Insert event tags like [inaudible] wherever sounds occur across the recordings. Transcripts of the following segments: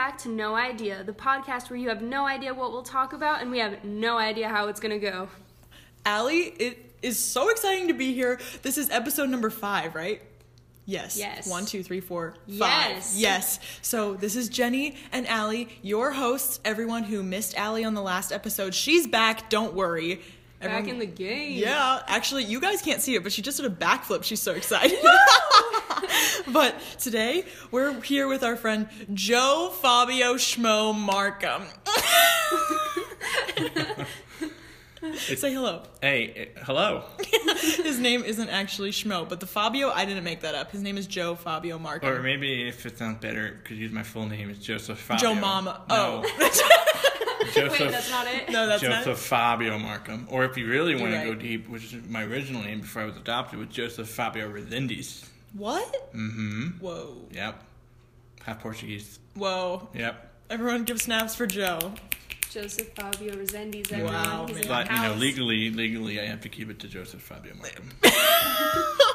back to No Idea, the podcast where you have no idea what we'll talk about and we have no idea how it's gonna go. Allie, it is so exciting to be here. This is episode number five, right? Yes. Yes. One, two, three, four, five. Yes. Yes. So this is Jenny and Allie, your hosts. Everyone who missed Allie on the last episode, she's back. Don't worry. Back in the game. Yeah, actually, you guys can't see it, but she just did a backflip. She's so excited. [laughs] but today, we're here with our friend Joe Fabio Schmo Markham. [laughs] Say hello. Hey, hello. [laughs] His name isn't actually Schmo, but the Fabio, I didn't make that up. His name is Joe Fabio Markham. Or maybe if it sounds better, could use my full name. It's Joseph Fabio. Joe Mama. No, Oh. [laughs] Joseph. Wait, that's not it? no, that's Joseph not. Fabio Markham. Or if you really want to go deep, which is my original name before I was adopted, was Joseph Fabio Resendiz. What? Mm-hmm. Whoa. Yep. Half Portuguese. Whoa. Yep. Everyone give snaps for Joe. Joseph Fabio Resendiz. Wow, He's in man. the But you know, legally, legally, I have to keep it to Joseph Fabio Markham. [laughs] [laughs]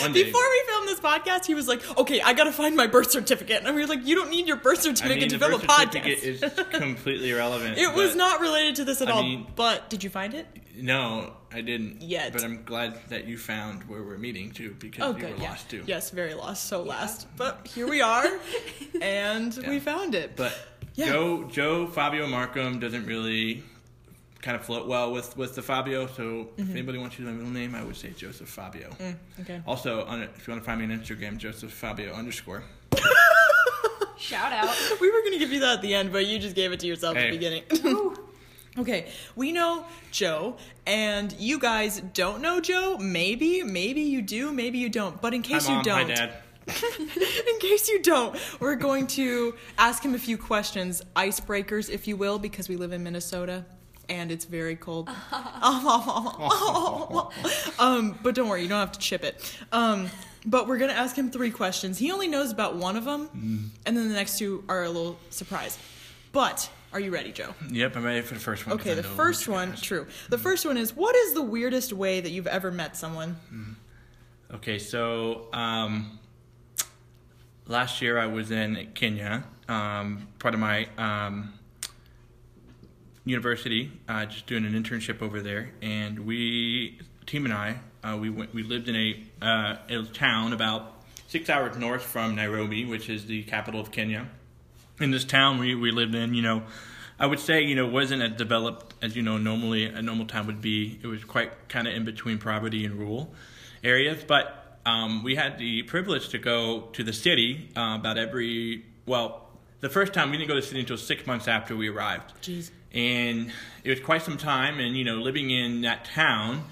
One day. Before we filmed this podcast, he was like, okay, I gotta find my birth certificate. And we were like, you don't need your birth I certificate mean, to film a podcast. is completely irrelevant. [laughs] it was not related to this at I all. mean- but did you find it? No, I didn't. Yet. But I'm glad that you found where we're meeting too, because Oh, you good. were Yeah. lost too. Yes, very lost. So last. But [laughs] here we are. and we found it. But Yeah. Joe Joe Fabio Markham doesn't really kind of float well with with the Fabio. So if anybody wants to use my middle name, I would say Joseph Fabio. Mm-hmm. Mm, okay. Also, on, if you want to find me on Instagram, Joseph Fabio underscore. [laughs] Shout out. [laughs] we were gonna give you that at the end, but you just gave it to yourself at the beginning. [laughs] okay, we know Joe, and you guys don't know Joe. Maybe, maybe you do, maybe you don't. But in Hi case mom, you don't, hi dad. in case you don't, we're going to ask him a few questions, icebreakers, if you will, because we live in Minnesota and it's very cold. [laughs] [laughs] um, but don't worry, you don't have to chip it. Um, but we're gonna ask him three questions. He only knows about one of them, and then the next two are a little surprise. But are you ready, Joe? Yep, I'm ready for the first one. Okay, the first one, true. The first one is what is the weirdest way that you've ever met someone? Okay, so um, last year I was in Kenya, um, part of my um, university, uh, just doing an internship over there, and we, team and I, uh, we went, we lived in a, uh, a town about six hours north from Nairobi, which is the capital of Kenya. In this town we, we lived in, you know, I would say, you know, wasn't as developed as, you know, normally a normal town would be. It was quite kind of in between poverty and rural areas. But um, we had the privilege to go to the city uh, about every, well, the first time we didn't go to the city until six months after we arrived. Jeez. And it was quite some time. And, you know, living in that town,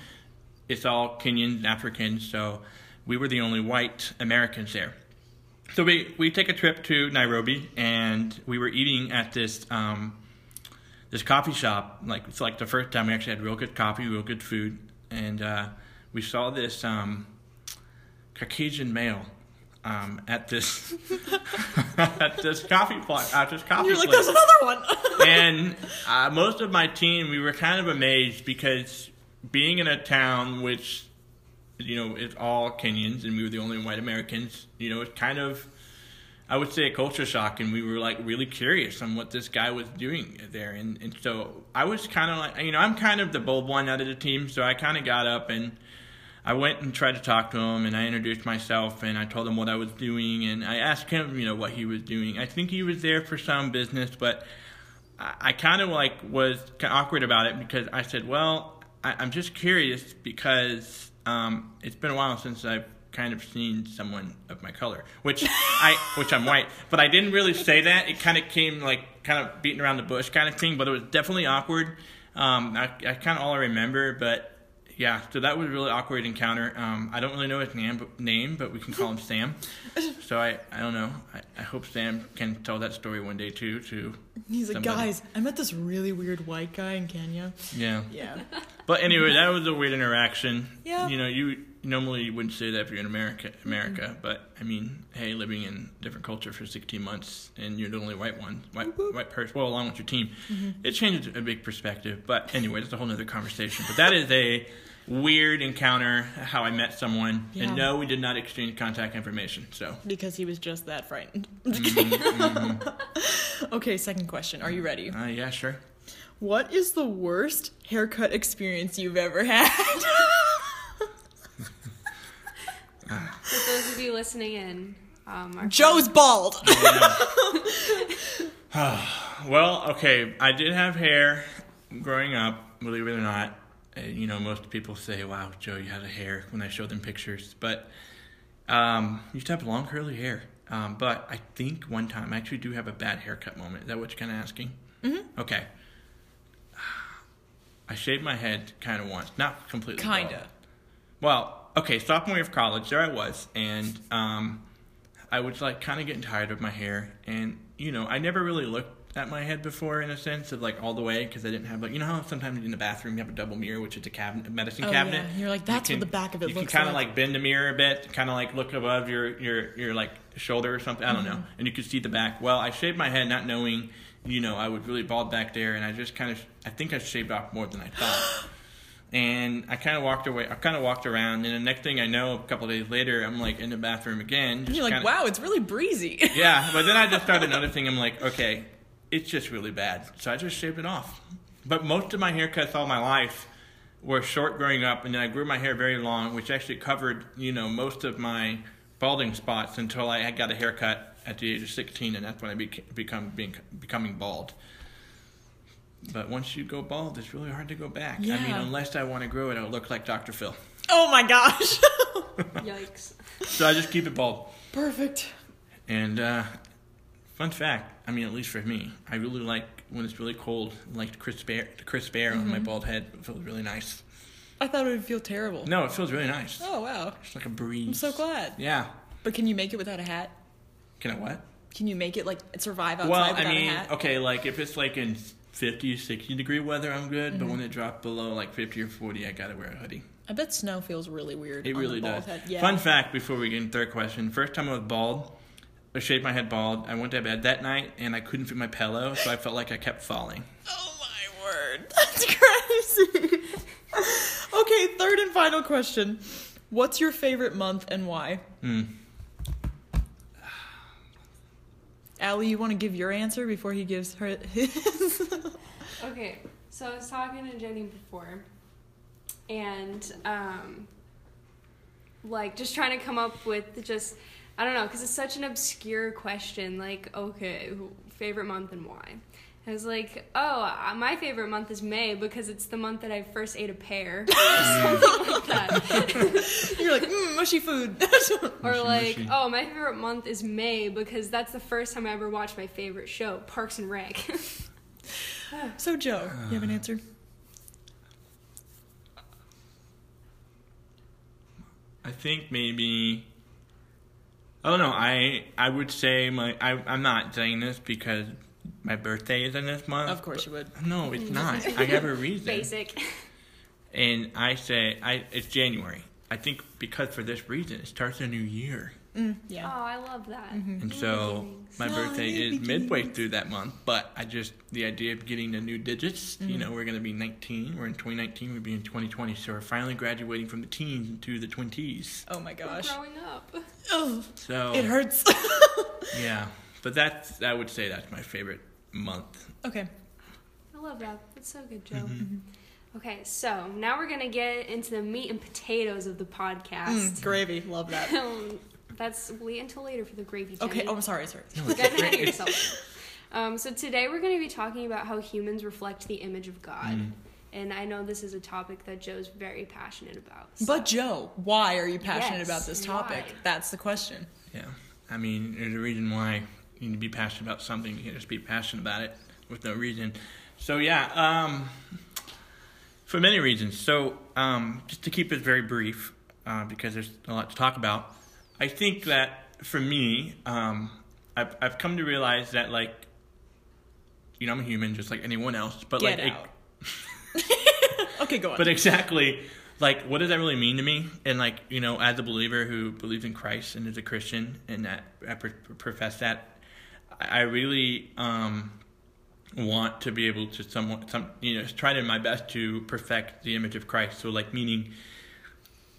it's all Kenyans and Africans. So we were the only white Americans there. So we, we take a trip to Nairobi, and we were eating at this um, this coffee shop. Like it's like the first time we actually had real good coffee, real good food, and uh, we saw this um, Caucasian male um, at this [laughs] at this coffee pot At this coffee You're like, place there's another one. [laughs] and uh, most of my team, we were kind of amazed because being in a town which, you know, is all Kenyans and we were the only white Americans, you know, it's kind of, I would say, a culture shock. And we were like really curious on what this guy was doing there. And, and so I was kind of like, you know, I'm kind of the bold one out of the team. So I kind of got up and I went and tried to talk to him, and I introduced myself, and I told him what I was doing, and I asked him, you know, what he was doing. I think he was there for some business, but I, I kind of like was kind of awkward about it because I said, well, I, I'm just curious because um, it's been a while since I've kind of seen someone of my color, which [laughs] I, which I'm white, but I didn't really say that. It kind of came like kind of beating around the bush kind of thing, but it was definitely awkward. Um, I, I kind of all I remember, but yeah, so that was a really awkward encounter. Um, I don't really know his name, name, but we can call him Sam. So I, I don't know. I, I hope Sam can tell that story one day too. To He's like, somebody. guys, I met this really weird white guy in Kenya. yeah. Yeah. But anyway, that was a weird interaction. Yeah. You know, you normally you wouldn't say that if you're in America, America. But I mean, hey, living in different culture for 16 months and you're the only white one, white white person, well, along with your team, it changes a big perspective. But anyway, that's a whole other conversation. But that is a weird encounter how I met someone. Yeah. And no, we did not exchange contact information. So Because he was just that frightened. [laughs] Mm-hmm, [laughs] okay, second question. Are you ready? uh, yeah, sure. What is the worst haircut experience you've ever had? [laughs] For those of you listening in, um, our Joe's bald. [sighs] Well, okay, I did have hair growing up, believe it or not. Uh, you know, most people say, wow, Joe, you had a hair when I show them pictures. But um, you used to have long curly hair. Um, but I think one time I actually do have a bad haircut moment. Is that what you're kind of asking? Mm-hmm. Okay. I shaved my head kind of once, not completely. Kinda. Well, okay, sophomore year of college, there I was, and um, I was like kind of getting tired of my hair, and you know, I never really looked at my head before in a sense of like all the way because I didn't have like you know how sometimes in the bathroom you have a double mirror, which is a cabinet, a medicine Oh, cabinet. yeah. You're like, You "That's what the back of it you looks can kind of like." like bend the mirror a bit, kind of like look above your your your like shoulder or something. I don't Mm-hmm. know, and you could see the back. Well, I shaved my head not knowing, you know, I was really bald back there, and I just kind of I think I shaved off more than I thought. [gasps] And I kind of walked away. I kind of walked around, and the next thing I know, a couple days later, I'm like in the bathroom again. Just You're like, kinda- wow, it's really breezy. Yeah, but then I just started [laughs] noticing. I'm like, okay, it's just really bad. So I just shaved it off. But most of my haircuts all my life were short growing up, and then I grew my hair very long, which actually covered, you know, most of my balding spots until I got a haircut at the age of 16, and that's when I became become being, becoming bald. But once you go bald, it's really hard to go back. Yeah. I mean, unless I want to grow it, I'll look like Dr. Phil. oh my gosh. [laughs] Yikes. So I just keep it bald. Perfect. And uh, fun fact, I mean, at least for me, I really like when it's really cold, like the crisp air, the crisp air on my bald head. It feels really nice. I thought it would feel terrible. No, it feels really nice. Oh wow. It's like a breeze. I'm so glad. Yeah. But can you make it without a hat? Can I what? Can you make it like survive outside well, without I mean, a hat? okay, like if it's like in 50, 60 degree weather, I'm good. Mm-hmm. But when it drops below like 50 or 40, I gotta wear a hoodie. I bet snow feels really weird. It on really the bald does. Head. Yeah. Fun fact before we get into the third question. First time I was bald, I shaved my head bald. I went to bed that night and I couldn't fit my pillow, so I felt like I kept falling. Oh my word. [laughs] That's crazy. okay, third and final question. What's your favorite month and why? Hmm. Allie, you want to give your answer before he gives her [laughs] his? Okay, so I was talking to Jenny before, and um, like just trying to come up with just I don't know because it's such an obscure question. Like, okay, favorite month and why? I was like, oh, uh, my favorite month is May because it's the month that I first ate a pear, or [laughs] something like that. [laughs] You're like, mm, mushy food. [laughs] Or Mushy, like, mushy. oh, my favorite month is May because that's the first time I ever watched my favorite show, Parks and Rec. so, Joe, you have an [sighs] answer? I think maybe. Oh no, I I would say my I I'm not saying this because my birthday is in this month. Of course you would. No, it's not. I have a reason. [laughs] Basic. And I say I it's January. I think because for this reason it starts a new year. Mm, Oh. I love that. And so my birthday new is midway through that month, but I just the idea of getting the new digits, Mm-hmm. you know, we're gonna be 19. We're in 2019. We'll be in 2020. So we're finally graduating from the teens into the twenties. Oh my gosh. growing up. Ugh, So it hurts. [laughs] Yeah, but that's I would say that's my favorite month. okay. I love that. That's so good, Joe. Mm-hmm. Okay, so now we're gonna get into the meat and potatoes of the Mm, podcast. gravy. Love that. [laughs] Um, That's wait until later for the gravy. Okay. Oh, I'm sorry. Sorry. No, [laughs] Get ahead of yourself. Um, so today we're going to be talking about how humans reflect the image of God, Mm. and I know this is a topic that Joe's very passionate about. so- But Joe, why are you passionate Yes, about this topic? why? That's the question. Yeah, I mean, there's a reason why you need to be passionate about something. You can't just be passionate about it with no reason. So yeah, um, for many reasons. So um, just to keep it very brief, uh, because there's a lot to talk about. I think that for me, um, I've I've come to realize that like, you know, I'm a human just like anyone else, but Get like. out. [laughs] okay, go on. But exactly, like, what does that really mean to me? And like, you know, as a believer who believes in Christ and is a Christian and that I pr- profess that, I I really um, want to be able to somewhat some you know try to my best to perfect the image of Christ. So like meaning,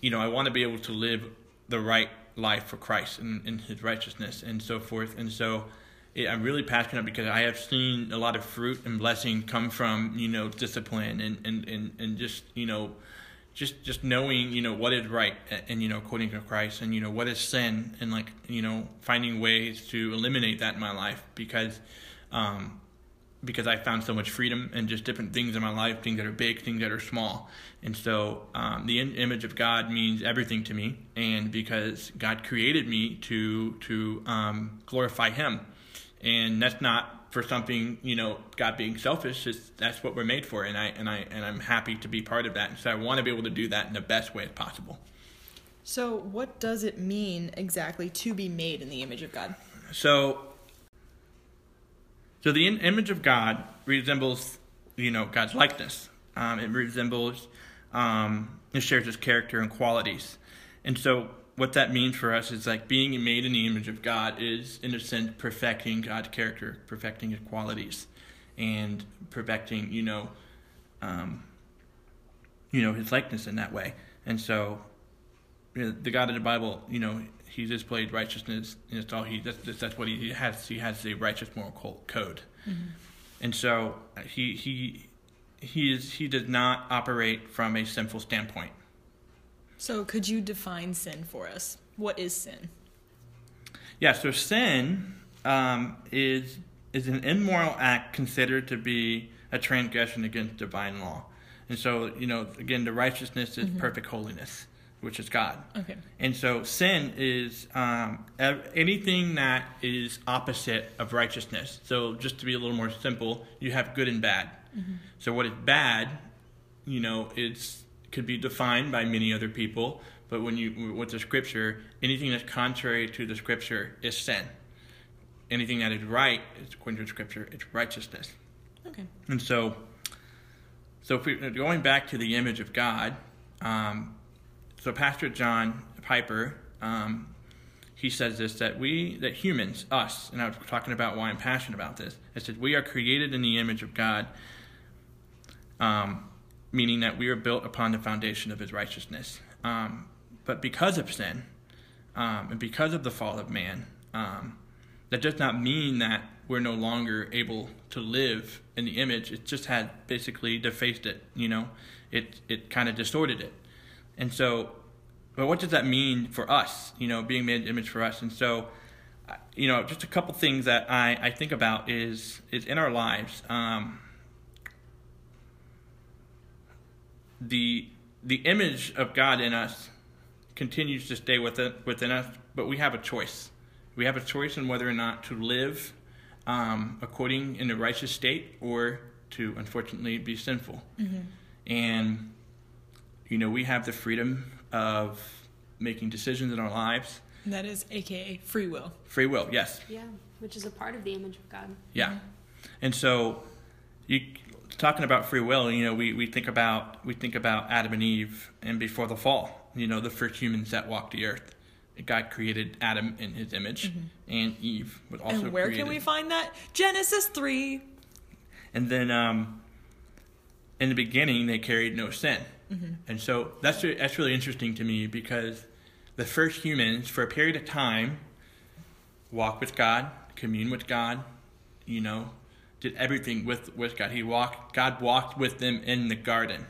you know, I want to be able to live the right life for Christ and, and His righteousness and so forth. And so it, I'm really passionate because I have seen a lot of fruit and blessing come from you know discipline and and and, and just you know just just knowing you know what is right and, and, you know according to Christ and you know what is sin and like you know finding ways to eliminate that in my life because um because I found so much freedom and just different things in my life things that are big things that are small and so um, the in- image of God means everything to me and because God created me to to um, glorify him and that's not for something you know God being selfish. It's, that's what we're made for, and I and I and I'm happy to be part of that. And so I want to be able to do that in the best way possible. So, what does it mean exactly to be made in the image of God? So, so the image of God resembles, you know, God's likeness. Um, it resembles, um, it shares His character and qualities, and so what that means for us is like being made in the image of God is, in a sense, perfecting God's character, perfecting His qualities, and perfecting, you know, um, you know, His likeness in that way. And so, you know, the God of the Bible, you know, He displayed righteousness, and it's all He. That's, that's what He has. He has a righteous moral code, mm-hmm. and so uh, He He He is He does not operate from a sinful standpoint. So, could you define sin for us? What is sin? Yeah, so sin um, is is an immoral act considered to be a transgression against divine law. And so, you know, again, the righteousness is mm-hmm. perfect holiness, which is God. Okay. And so, sin is um, anything that is opposite of righteousness. So, just to be a little more simple, you have good and bad. Mm-hmm. So, what is bad, you know, it's could be defined by many other people, but when you with the scripture, anything that's contrary to the scripture is sin. Anything that is right, is according to the scripture, it's righteousness. Okay. And so, so if we going back to the image of God, um, so Pastor John Piper, um, he says this that we that humans, us, and I was talking about why I'm passionate about this. I said we are created in the image of God. Um, meaning that we are built upon the foundation of his righteousness. Um, but because of sin, um, and because of the fall of man, um, that does not mean that we're no longer able to live in the image. It just had basically defaced it, you know, it, it kind of distorted it. And so, but what does that mean for us, you know, being made image for us? And so, you know, just a couple things that I, I think about is, is in our lives. Um, the the image of God in us continues to stay within within us, but we have a choice. We have a choice in whether or not to live um, according in a righteous state or to unfortunately be sinful. Mm-hmm. And you know, we have the freedom of making decisions in our lives. And that is AKA free will. Free will, yes. Yeah, which is a part of the image of God. Yeah. Mm-hmm. And so you talking about free will, you know, we, we think about we think about Adam and Eve and before the fall, you know, the first humans that walked the earth. God created Adam in His image, mm-hmm. and Eve was also. Created. And where created. can we find that? Genesis three. And then, um, in the beginning, they carried no sin, mm-hmm. and so that's that's really interesting to me because the first humans, for a period of time, walked with God, communed with God, you know, did everything with, with God. He walked God walked with them in the garden.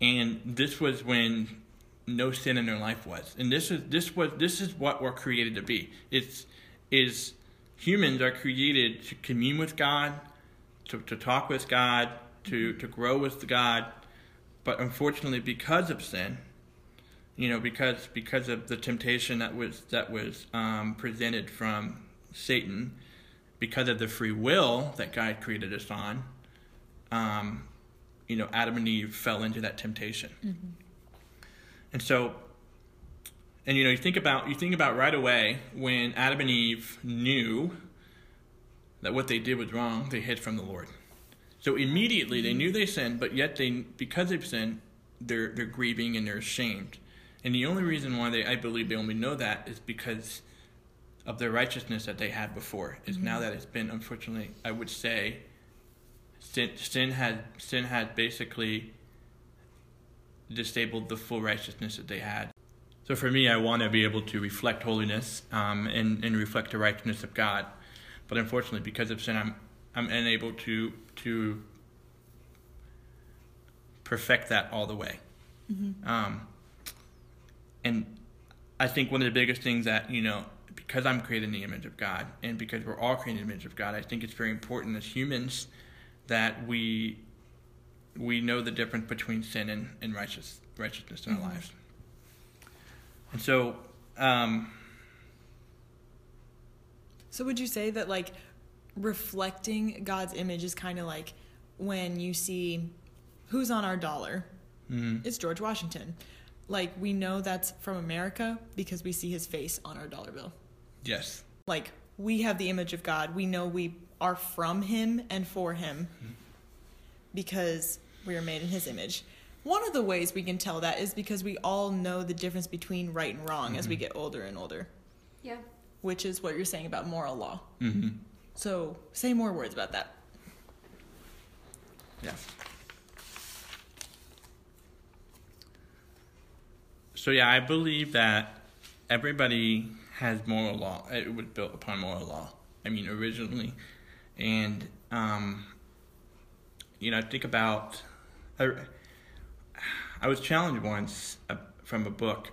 And this was when no sin in their life was. And this is this was this is what we're created to be. It's is humans are created to commune with God, to, to talk with God, to, to grow with God. But unfortunately because of sin, you know, because because of the temptation that was that was um, presented from Satan, because of the free will that God created us on, um, you know, Adam and Eve fell into that temptation. Mm-hmm. And so, and you know, you think about you think about right away when Adam and Eve knew that what they did was wrong, they hid from the Lord. So immediately they knew they sinned, but yet they because they've sinned, they're they're grieving and they're ashamed. And the only reason why they I believe they only know that is because of the righteousness that they had before is mm-hmm. now that it's been unfortunately I would say sin, sin had sin had basically disabled the full righteousness that they had. So for me, I want to be able to reflect holiness um, and and reflect the righteousness of God, but unfortunately, because of sin, I'm I'm unable to to perfect that all the way. Um, and I think one of the biggest things that you know, because I'm created in the image of God, and because we're all created in the image of God, I think it's very important as humans that we we know the difference between sin and, and righteous righteousness in our lives. And so, um, So would you say that like reflecting God's image is kind of like when you see who's on our dollar? mhm. It's George Washington. Like we know that's from America because we see his face on our dollar bill. yes, Like we have the image of God. We know we are from him and for him because we are made in his image. One of the ways we can tell that is because we all know the difference between right and wrong as we get older and older, Yeah. which is what you're saying about moral law. hmm So say more words about that. Yeah. So yeah, I believe that everybody has moral law. It was built upon moral law. I mean, originally, and um, you know, think about. I, I was challenged once uh, from a book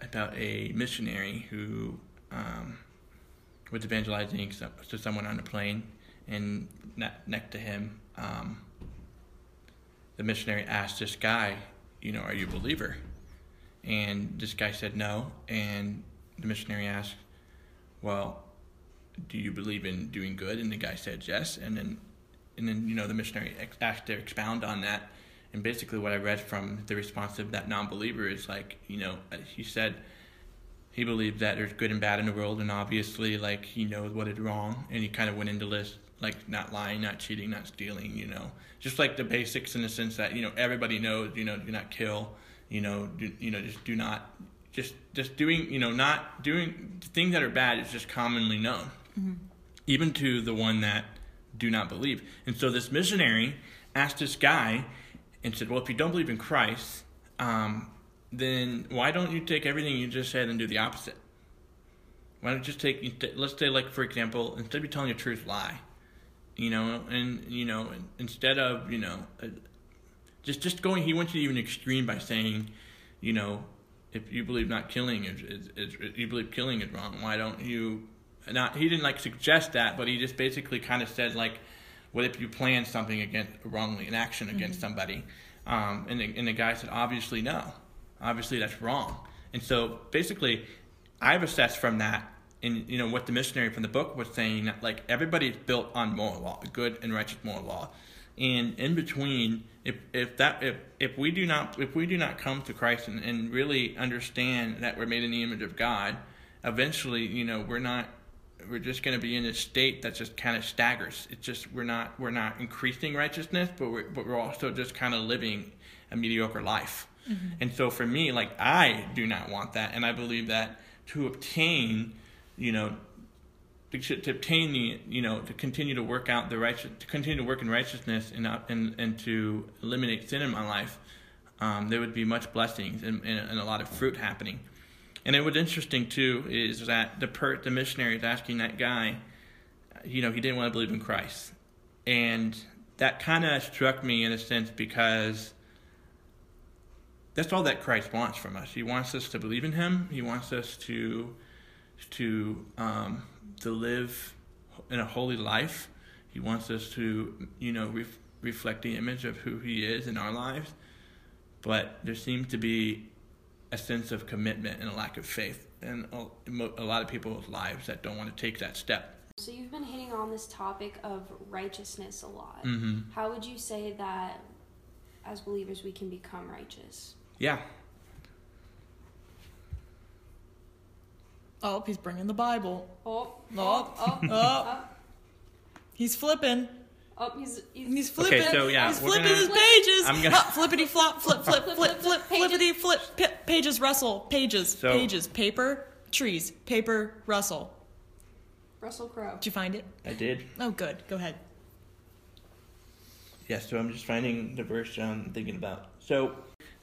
about a missionary who um, was evangelizing to someone on a plane, and next to him, um, the missionary asked this guy, you know, are you a believer? And this guy said no, and the missionary asked, well, do you believe in doing good? And the guy said yes, and then, and then you know the missionary asked to expound on that, and basically what I read from the response of that non-believer is like, you know, he said he believed that there's good and bad in the world, and obviously, like he knows what is wrong, and he kind of went into list like not lying, not cheating, not stealing, you know, just like the basics in the sense that you know everybody knows, you know, do not kill, you know, do, you know, just do not, just just doing, you know, not doing things that are bad is just commonly known, even to the one that do not believe. And so this missionary asked this guy and said, "Well, if you don't believe in Christ, um, then why don't you take everything you just said and do the opposite? Why don't you just take, let's say, like for example, instead of you telling a truth, lie, you know, and you know, instead of you know, uh, just just going, he went to even extreme by saying, you know, if you believe not killing is, is, is you believe killing is wrong, why don't you? Not he didn't like suggest that, but he just basically kind of said like, what if you plan something against wrongly, an action against somebody? Um, and the, and the guy said, obviously no, obviously that's wrong. And so basically, I've assessed from that, and you know what the missionary from the book was saying that like everybody's built on moral law, good and righteous moral law, and in between, if if that if if we do not if we do not come to Christ and, and really understand that we're made in the image of God, eventually, you know, we're not we're just going to be in a state that just kind of staggers. It's just we're not we're not increasing righteousness, but we're but we're also just kind of living a mediocre life. And so for me, like I do not want that, and I believe that to obtain, you know, to, to obtain the you know to continue to work out the righteous to continue to work in righteousness and and and to eliminate sin in my life, um, there would be much blessings and, and, and a lot of fruit happening. And it was interesting too is that the per, the missionary is asking that guy, you know, he didn't want to believe in Christ, and that kind of struck me in a sense because that's all that Christ wants from us. He wants us to believe in Him. He wants us to to um, to live in a holy life. He wants us to you know ref- reflect the image of who He is in our lives. But there seems to be a sense of commitment and a lack of faith in a, a lot of people's lives that don't want to take that step. So you've been hitting on this topic of righteousness a lot. hmm How would you say that as believers we can become righteous? Yeah. Oh, he's bringing the Bible. Oh, Oh, oh, oh. oh, He's flipping. oh, he's, he's, He's flipping. so, yeah, he's we're flipping gonna- his pages. I'm gonna- Ah, flippity flop, flip, flip, Flip, flip, flip, flip, flip, pages. flippity flip. Pa- pages, Russell. Pages, So- pages. Paper, trees. Paper, Russell. Russell Crowe. Did you find it? I did. Oh, good. Go ahead. Yes, so I'm just finding the verse I'm thinking about. So,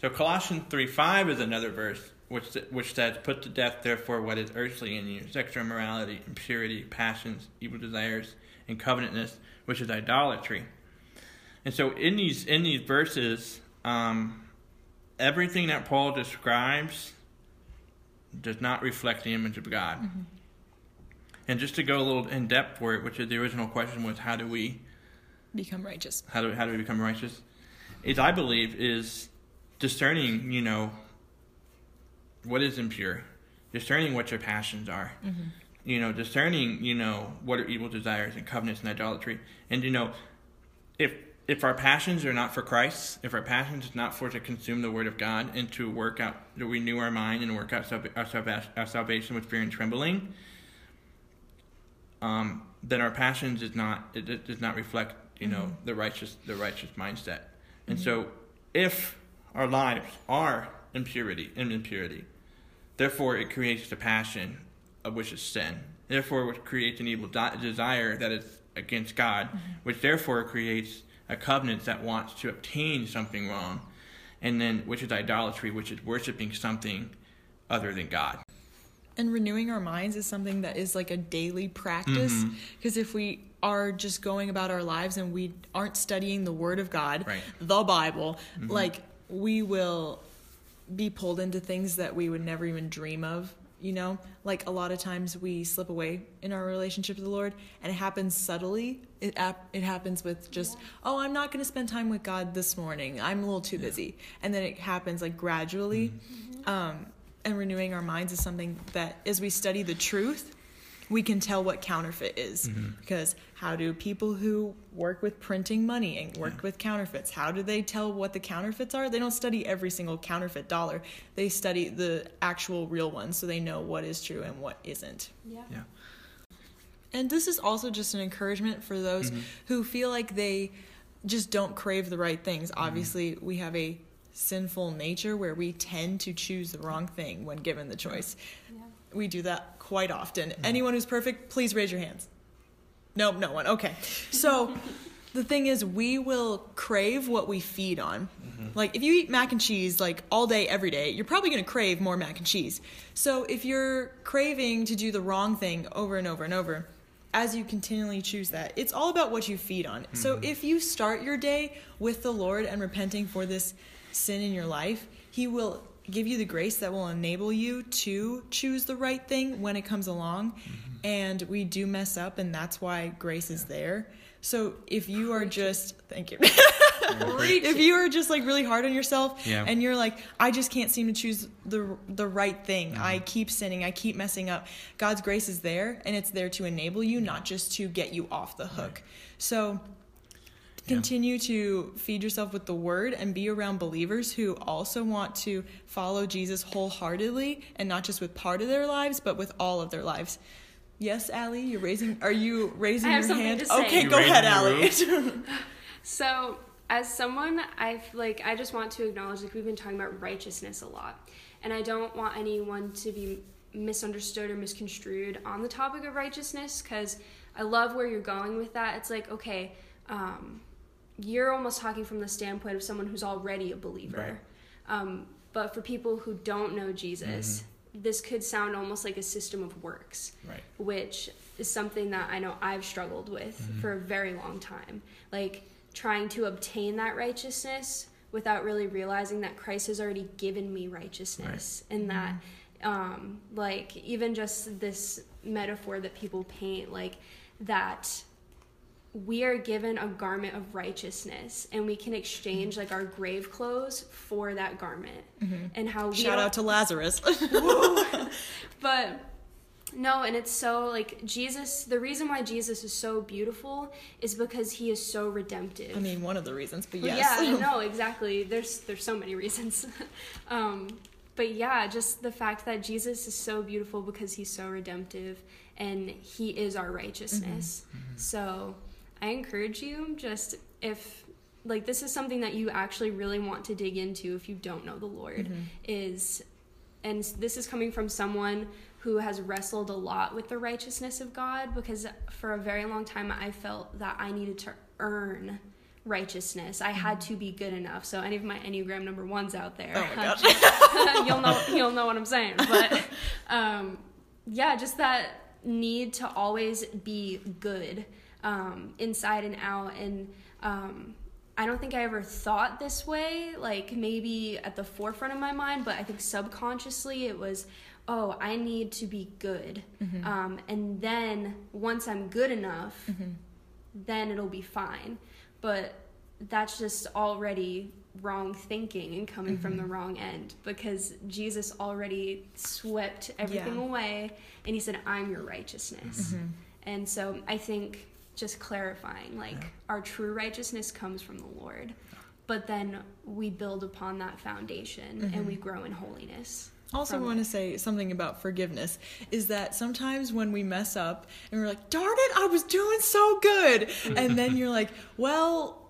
so Colossians three five is another verse which which says, "Put to death, therefore, what is earthly in you: sexual immorality, impurity, passions, evil desires, and covenantness, which is idolatry." And so, in these in these verses, um, everything that Paul describes does not reflect the image of God. Mm-hmm. And just to go a little in depth for it, which is the original question was, how do we become righteous? How do how do we become righteous? Is I believe is discerning, you know, what is impure, discerning what your passions are. Mm-hmm. You know, discerning, you know, what are evil desires and covenants and idolatry. And you know, if if our passions are not for Christ, if our passions is not for to consume the Word of God and to work out, to renew our mind and work out our, our salvation with fear and trembling, um, then our passions is not it, it does not reflect you know mm-hmm. the righteous the righteous mindset. And mm-hmm. so, if our lives are impurity and impurity, therefore it creates the passion of which is sin. Therefore, it creates an evil desire that is against God, mm-hmm. which therefore creates a covenant that wants to obtain something wrong, and then which is idolatry, which is worshiping something other than God. And renewing our minds is something that is like a daily practice. Because mm-hmm. if we are just going about our lives and we aren't studying the Word of God, right. the Bible, mm-hmm. like we will be pulled into things that we would never even dream of you know? Like a lot of times we slip away in our relationship with the lord and it happens subtly. It it happens with just oh i'm not going to spend time with god this morning. I'm a little too busy. And then it happens like gradually. Mm-hmm. um, and renewing our minds is something that as we study the truth we can tell what counterfeit is mm-hmm. because how do people who work with printing money and work yeah. with counterfeits how do they tell what the counterfeits are they don't study every single counterfeit dollar they study the actual real ones so they know what is true and what isn't yeah yeah and this is also just an encouragement for those mm-hmm. who feel like they just don't crave the right things mm-hmm. obviously we have a sinful nature where we tend to choose the wrong thing when given the choice yeah. we do that quite often. Mm-hmm. Anyone who's perfect, please raise your hands. Nope, no one. Okay. So [laughs] the thing is, we will crave what we feed on. Mm-hmm. Like if you eat mac and cheese like all day, every day, you're probably going to crave more mac and cheese. So if you're craving to do the wrong thing over and over and over, as you continually choose that, it's all about what you feed on. Mm-hmm. So if you start your day with the Lord and repenting for this sin in your life, He will give you the grace that will enable you to choose the right thing when it comes along. Mm-hmm. And we do mess up, and that's why grace is there. So if you are just, thank you. [laughs] if you are just like really hard on yourself yeah. and you're like, I just can't seem to choose the the right thing. Mm-hmm. I keep sinning. I keep messing up. God's grace is there, and it's there to enable you, not just to get you off the hook. Right. So Continue to feed yourself with the word and be around believers who also want to follow Jesus wholeheartedly and not just with part of their lives, but with all of their lives. Yes, Allie, you're raising. Are you raising your hand? Okay, you go ahead, Allie. [laughs] so, as someone, I like, I just want to acknowledge like we've been talking about righteousness a lot, and I don't want anyone to be misunderstood or misconstrued on the topic of righteousness because I love where you're going with that. It's like okay. Um, you're almost talking from the standpoint of someone who's already a believer. Right. Um, but for people who don't know Jesus, mm-hmm. this could sound almost like a system of works, right. which is something that I know I've struggled with mm-hmm. for a very long time. Like trying to obtain that righteousness without really realizing that Christ has already given me righteousness right. and that mm-hmm. um, like even just this metaphor that people paint like that we are given a garment of righteousness and we can exchange like our grave clothes for that garment. Mm-hmm. and how we shout out to lazarus. [laughs] [laughs] But no and it's so like jesus the reason why jesus is so beautiful is because he is so redemptive. I mean one of the reasons but yes. yeah [laughs] no exactly. There's there's so many reasons. Um but yeah just the fact that jesus is so beautiful because he's so redemptive and he is our righteousness. Mm-hmm. Mm-hmm. so I encourage you just if like this is something that you actually really want to dig into if you don't know the Lord mm-hmm. is and this is coming from someone who has wrestled a lot with the righteousness of God because for a very long time I felt that I needed to earn righteousness. I had to be good enough. So any of my Enneagram number ones out there, Oh my [laughs] gosh. just- [laughs] you'll know you'll know what I'm saying. But [laughs] um, yeah, just that need to always be good um, inside and out. And um, I don't think I ever thought this way, like maybe at the forefront of my mind, but I think subconsciously it was, oh, I need to be good. Um, and then once I'm good enough, then it'll be fine. But that's just already wrong thinking and coming from the wrong end because Jesus already swept everything Yeah. away and he said, I'm your righteousness. And so I think just clarifying like Yeah. our true righteousness comes from the Lord. But then we build upon that foundation and mm-hmm. we grow in holiness. Also, want to say something about forgiveness is that sometimes when we mess up and we're like, darn it, I was doing so good. and then you're like, well,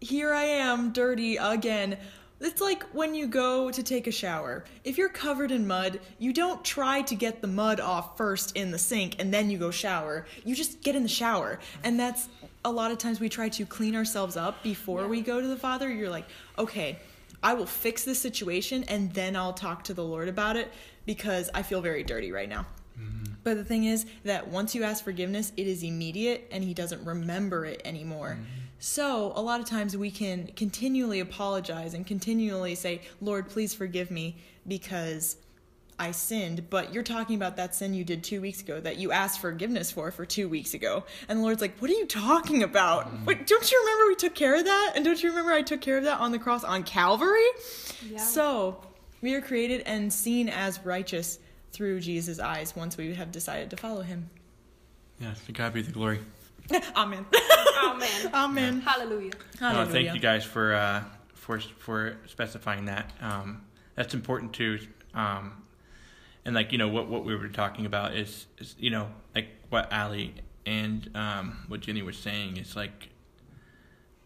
here I am, dirty again. It's like when you go to take a shower. If you're covered in mud, you don't try to get the mud off first in the sink and then you go shower. You just get in the shower. And that's a lot of times we try to clean ourselves up before Yeah. we go to the Father. You're like, okay, I will fix this situation and then I'll talk to the Lord about it because I feel very dirty right now. Mm-hmm. But the thing is that once you ask forgiveness, it is immediate and he doesn't remember it anymore. Mm-hmm. So, a lot of times we can continually apologize and continually say, Lord, please forgive me because I sinned. But you're talking about that sin you did two weeks ago that you asked forgiveness for for two weeks ago. And the Lord's like, What are you talking about? Mm-hmm. Wait, don't you remember we took care of that? And don't you remember I took care of that on the cross on Calvary? Yeah. So, we are created and seen as righteous through Jesus' eyes once we have decided to follow him. Yes, to God be the glory. [laughs] Amen. Amen. [laughs] Amen. Hallelujah. No, Hallelujah. thank you guys for uh, for for specifying that. Um, that's important too. Um, and like you know what what we were talking about is, is you know like what Allie and um, what Jenny was saying is like.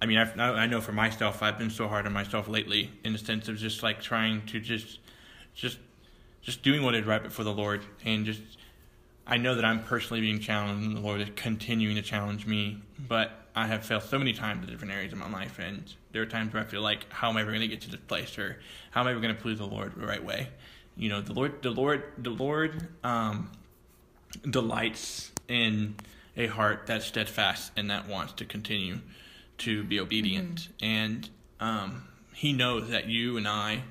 I mean, I've, I know for myself, I've been so hard on myself lately in the sense of just like trying to just, just, just doing what is right before the Lord, and just I know that I'm personally being challenged, and the Lord is continuing to challenge me. But I have failed so many times in different areas of my life, and there are times where I feel like, how am I ever going to get to this place, or how am I ever going to please the Lord the right way? You know, the Lord, the Lord, the Lord um, delights in a heart that's steadfast and that wants to continue to be obedient, and um, He knows that you and I.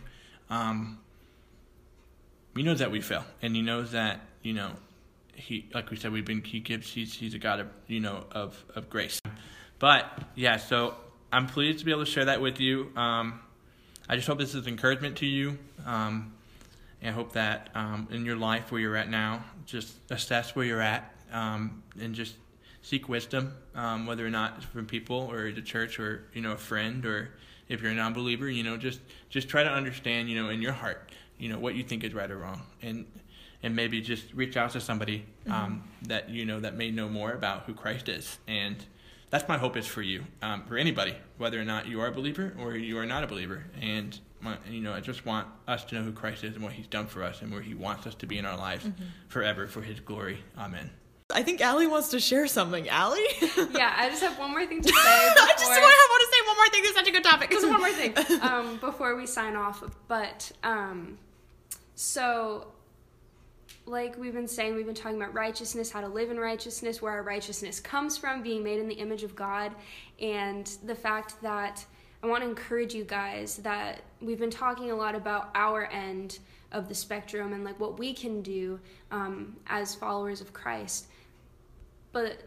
Um, he knows that we fail, and he knows that you know he like we said we've been he gives he's he's a God of you know of of grace. But yeah, so I'm pleased to be able to share that with you. Um, I just hope this is encouragement to you. Um, and I hope that um, in your life where you're at now, just assess where you're at um, and just seek wisdom, um, whether or not from people or the church or you know a friend or if you're a non-believer, you know just just try to understand you know in your heart you know what you think is right or wrong and and maybe just reach out to somebody um, that you know that may know more about who Christ is and that's my hope is for you um, for anybody whether or not you are a believer or you are not a believer and my, you know I just want us to know who Christ is and what he's done for us and where he wants us to be in our lives forever for his glory amen I think Allie wants to share something. Allie? [laughs] Yeah, I just have one more thing to [laughs] say. I just want, want to say one more thing. This is such a good topic. Just one more thing [laughs] um, before we sign off. But um, so, like we've been saying, we've been talking about righteousness, how to live in righteousness, where our righteousness comes from, being made in the image of God, and the fact that I want to encourage you guys that we've been talking a lot about our end of the spectrum and like what we can do um, as followers of Christ. But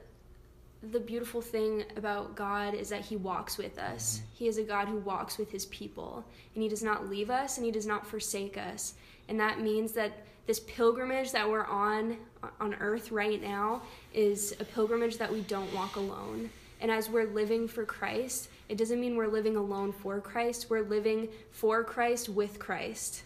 the beautiful thing about God is that He walks with us. He is a God who walks with His people, and He does not leave us and He does not forsake us. And that means that this pilgrimage that we're on on earth right now is a pilgrimage that we don't walk alone. And as we're living for Christ, it doesn't mean we're living alone for Christ. We're living for Christ with Christ.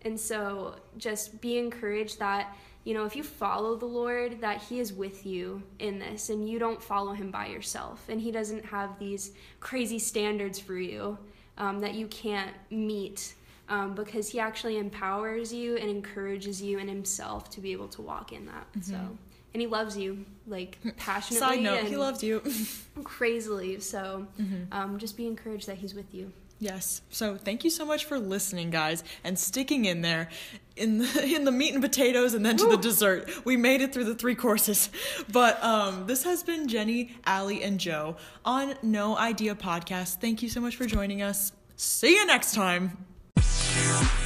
And so just be encouraged that, you know, if you follow the Lord, that He is with you in this and you don't follow Him by yourself. And He doesn't have these crazy standards for you um, that you can't meet um, because He actually empowers you and encourages you in Himself to be able to walk in that. So and he loves you like [laughs] passionately. Side note, he loves you. [laughs] crazily. So Mm-hmm. um, just be encouraged that he's with you. Yes. So thank you so much for listening, guys, and sticking in there in the, [laughs] in the meat and potatoes and then to the dessert. We made it through the three courses. But um, this has been Jenny, Allie, and Joe on No Idea Podcast. Thank you so much for joining us. See you next time. Thank you.